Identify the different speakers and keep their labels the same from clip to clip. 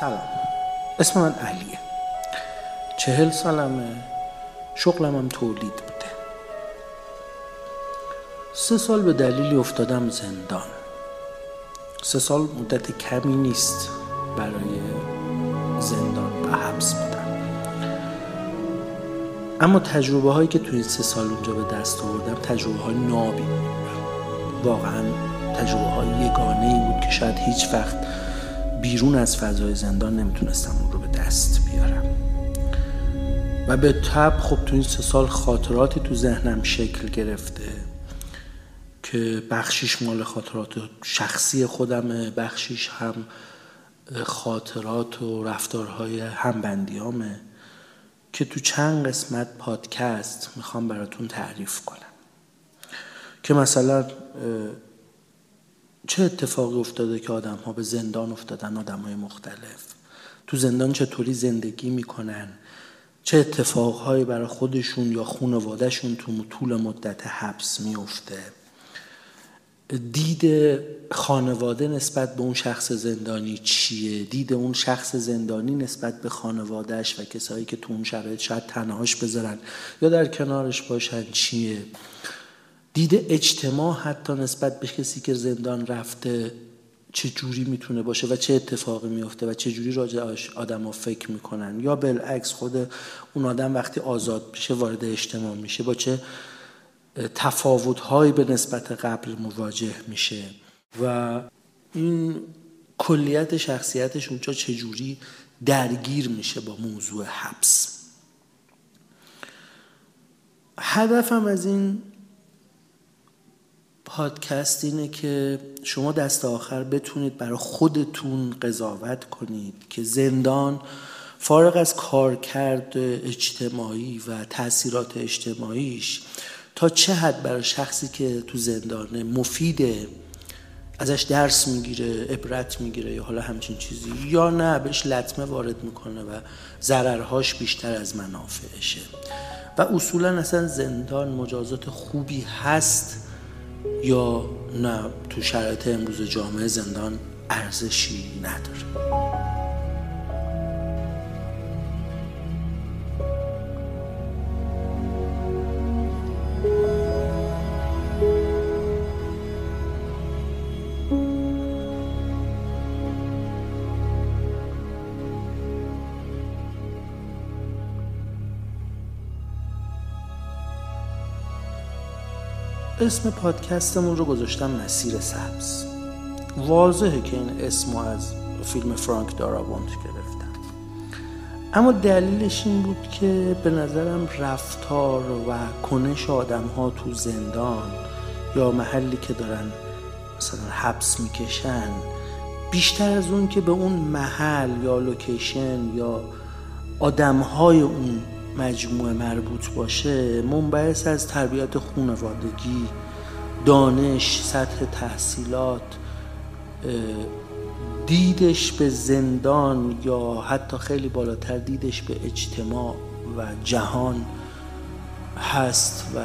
Speaker 1: سلام. اسم من علیه. چهل سالمه. شغلم هم تولید بوده. سه سال به دلیلی افتادم زندان. سه سال مدت کمی نیست برای زندان و حبس بودن اما تجربه هایی که توی سه سال اونجا به دست آوردم تجربه های نابی واقعا تجربه های یگانه ای بود که شاید هیچ وقت بیرون از فضای زندان نمی‌تونستم اون رو به دست بیارم. و به تب خب تو این سه سال خاطراتی تو ذهنم شکل گرفته که بخشیش مال خاطرات شخصی خودمه بخشیش هم خاطرات و رفتارهای همبندیامه که تو چند قسمت پادکست می‌خوام براتون تعریف کنم. که مثلا چه اتفاقی افتاده که آدم ها به زندان افتادن آدم های مختلف؟ تو زندان چطوری زندگی می‌کنن؟ چه اتفاقهایی برای خودشون یا خانوادهشون تو طول مدت حبس میفته دید خانواده نسبت به اون شخص زندانی چیه؟ دید اون شخص زندانی نسبت به خانوادهش و کسایی که تو اون شرایط شاید تنهاش بذارن یا در کنارش باشن چیه؟ دید اجتماع حتی نسبت به کسی که زندان رفته چه جوری می‌تونه باشه و چه اتفاقی میفته و چه جوری راجعش آدم ها فکر می‌کنن. یا بالعکس خود اون آدم وقتی آزاد میشه وارد اجتماع میشه با چه تفاوت به نسبت قبل مواجه میشه و این کلیت شخصیتش اونجا چجوری درگیر میشه با موضوع حبس. هدفم از این پادکست اینه که شما دست آخر بتونید برای خودتون قضاوت کنید که زندان فارغ از کارکرد اجتماعی و تاثیرات اجتماعیش تا چه حد برای شخصی که تو زندانه مفیده ازش درس می‌گیره عبرت می‌گیره یا حالا همچین چیزی یا نه بهش لطمه وارد می‌کنه و ضررهاش بیشتر از منافعشه. و اصولا اصلا زندان مجازات خوبی هست یا نه تو شرایط امروز جامعه زندان ارزشی نداره. اسم پادکستمون رو گذاشتم مسیر سبز. واضحه که این اسم از فیلم فرانک دارابونت گرفتم. اما دلیلش این بود که به نظرم رفتار و کنش آدم ها تو زندان یا محلی که دارن مثلا حبس می‌کشن بیشتر از اون که به اون محل یا لوکیشن یا آدم های اون مجموعه مربوط باشه منبعث از تربیت خانوادگی دانش سطح تحصیلات دیدش به زندان یا حتی خیلی بالاتر دیدش به اجتماع و جهان هست و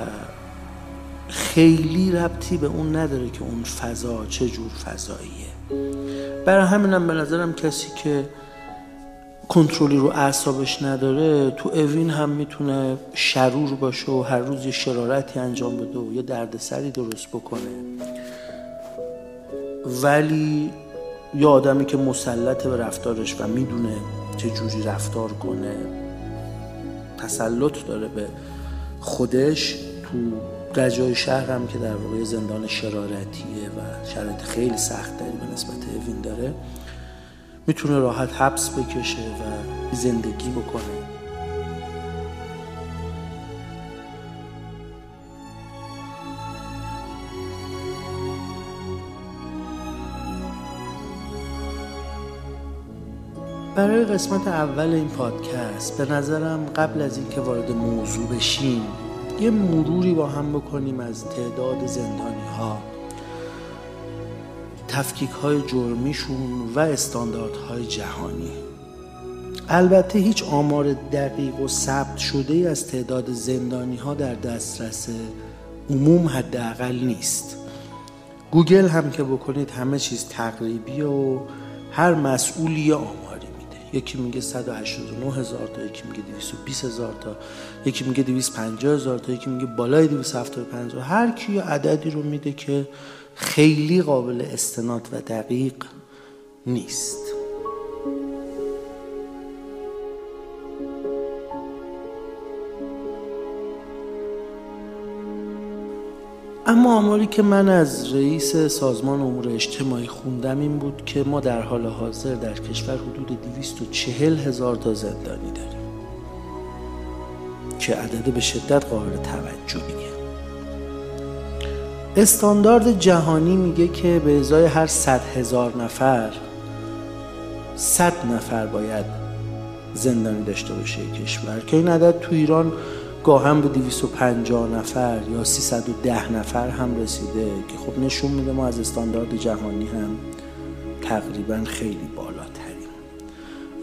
Speaker 1: خیلی ربطی به اون نداره که اون فضا چه جور فضاییه. برای همینم به نظرم کسی که کنترلی رو اعصابش نداره تو اوین هم می‌تونه شرور باشه و هر روز یه شرارتی انجام بده و یه دردسری درست بکنه. ولی یه آدمی که مسلط به رفتارش و می‌دونه چه جوری رفتار کنه تسلط داره به خودش تو رجای شهر هم که در واقع زندان شرارتیه و شرایط خیلی سخت به نسبت اوین داره. می‌تونه راحت حبس بکشه و زندگی بکنه. برای قسمت اول این پادکست به نظرم قبل از اینکه وارد موضوع بشیم یه مروری با هم بکنیم از تعداد زندانی ها تفکیک های جرمیشون و استانداردهای جهانی. البته هیچ آمار دقیق و ثبت شده از تعداد زندانی ها در دسترس عموم حداقل نیست. گوگل هم که بکنید همه چیز تقریبی و هر مسئولی آماری میده. یکی میگه 189 هزار تا یکی میگه 220 هزار تا یکی میگه 250 هزار تا یکی میگه بالای 275 هر کی عددی رو میده که خیلی قابل استناد و دقیق نیست. اما آماری که من از رئیس سازمان امور اجتماعی خوندم این بود که ما در حال حاضر در کشور حدود 240 هزار تا زندانی داریم که عدد به شدت قابل توجهیه. استاندارد جهانی میگه که به ازای هر صد هزار نفر صد نفر باید زندانی داشته باشه کشور. که این عدد تو ایران گاهم به 250 نفر یا 310 نفر هم رسیده که خب نشون میده ما از استاندارد جهانی هم تقریبا خیلی بالاتریم.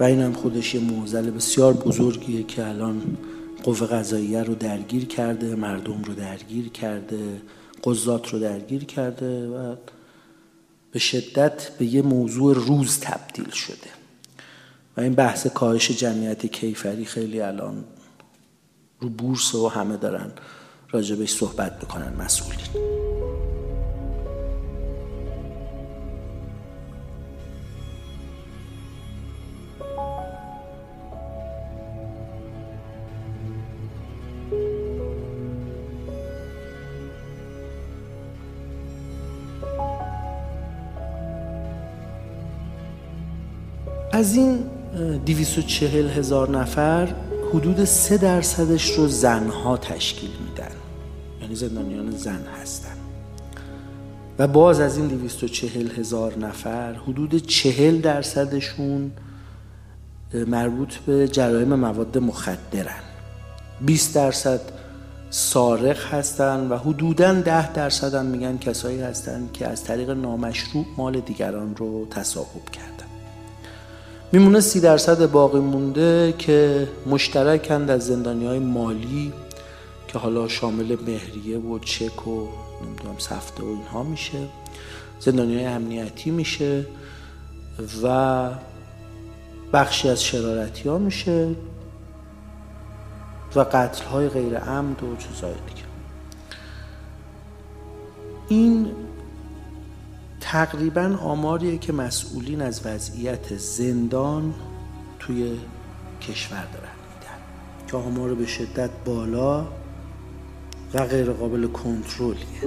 Speaker 1: و این هم خودش یه موزل بسیار بزرگیه که الان قوه قضاییه رو درگیر کرده مردم رو درگیر کرده. قضات رو درگیر کرده و به شدت به یه موضوع روز تبدیل شده. و این بحث کاهش جمعیت کیفری خیلی الان رو بورس و همه دارن راجبش صحبت بکنن مسئولین. از این 240 هزار نفر حدود سه درصدش رو زنها تشکیل میدن. یعنی زندانیان زن هستن. و باز از این 240 هزار نفر حدود چهل درصدشون مربوط به جرایم مواد مخدرن. 20 درصد سارق هستن و حدوداً ده درصد هم میگن کسایی هستن که از طریق نامشروع مال دیگران رو تصاحب کردن. میمونه سی درصد باقی مونده که مشترکند از زندانی های مالی که حالا شامل مهریه و چک و نمی‌دونم سفته و اینها میشه زندانی های امنیتی میشه و بخشی از شرارتی ها میشه و قتل های غیر عمد و چیزهای دیگه. این تقریبا آماریه که مسئولین از وضعیت زندان توی کشور دارن. میدن که آمار به شدت بالا و غیر قابل کنترلیه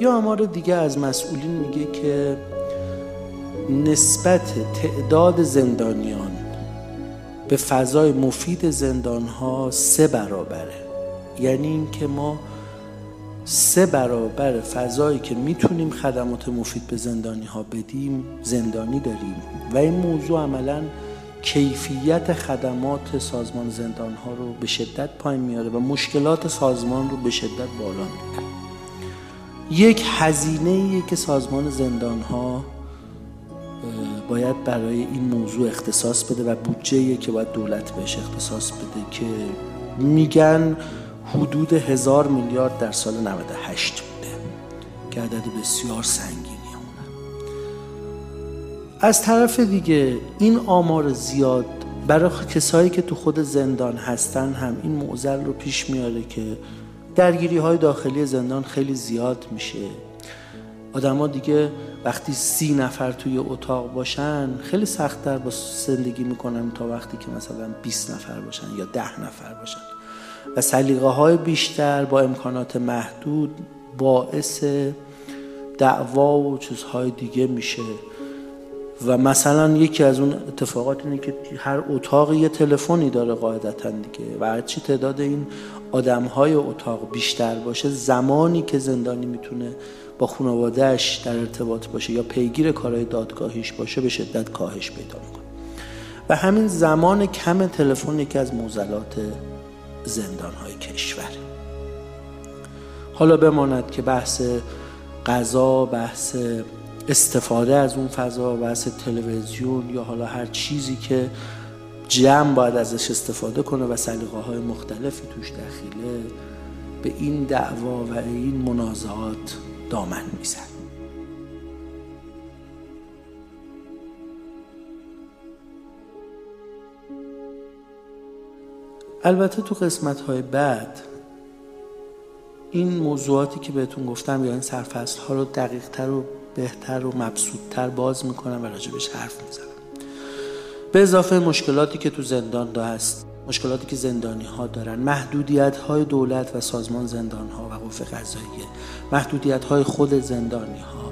Speaker 1: یا آمار دیگه از مسئولین میگه که نسبت تعداد زندانیان به فضای مفید زندان ها سه برابره. یعنی اینکه ما سه برابر فضایی که می‌تونیم خدمات مفید به زندانی ها بدیم زندانی داریم. و این موضوع عملا کیفیت خدمات سازمان زندان ها رو به شدت پایین میاره و مشکلات سازمان رو به شدت بالا میاره یک هزینه که سازمان زندان ها باید برای این موضوع اختصاص بده و بودجه که باید دولت بهش اختصاص بده که میگن حدود هزار میلیارد در سال 98 بوده که عدد بسیار سنگینی از طرف دیگه این آمار زیاد برای کسایی که تو خود زندان هستن هم این معضل رو پیش میاره که درگیری های داخلی زندان خیلی زیاد میشه. آدما دیگه وقتی سی نفر توی اتاق باشن خیلی سختتر با زندگی می‌کنن تا وقتی که مثلا 20 نفر باشن یا ده نفر باشن. و سلیقه های بیشتر با امکانات محدود باعث دعوا و چیزهای دیگه میشه. و مثلا یکی از اون اتفاقات اینه که هر اتاق یه تلفنی داره قاعدتا دیگه و هرچی تعداد این آدم های اتاق بیشتر باشه زمانی که زندانی می‌تونه با خانوادهش در ارتباط باشه یا پیگیر کارهای دادگاهیش باشه به شدت کاهش پیدا می‌کنه. و همین زمان کم تلفن یکی از موزلات زندان های کشور. حالا بماند که بحث غذا بحث استفاده از اون فضا بحث تلویزیون یا حالا هر چیزی که جمع باید ازش استفاده کنه و سلیقه های مختلفی توش دخیله به این دعوا و این منازعات دامن میزن البته تو قسمت های بعد این موضوعاتی که بهتون گفتم یا این سرفصل ها رو دقیق تر و بهتر و مبسوط باز می‌کنم و راجبش حرف می‌زنم. به اضافه مشکلاتی که تو زندان دا هست مشکلاتی که زندانی ها دارن محدودیت های دولت و سازمان زندان ها و قوه قضاییه محدودیت های خود زندانی ها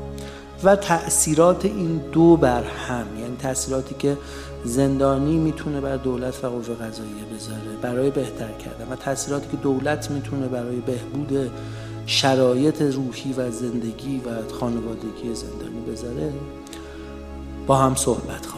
Speaker 1: و تأثیرات این دو بر هم یعنی تأثیراتی که زندانی می‌تونه بر دولت و قوه قضاییه بذاره برای بهتر کردن و تاثیراتی که دولت می‌تونه برای بهبود شرایط روحی و زندگی و خانوادگی زندانی بذاره با هم صحبت خواهیم.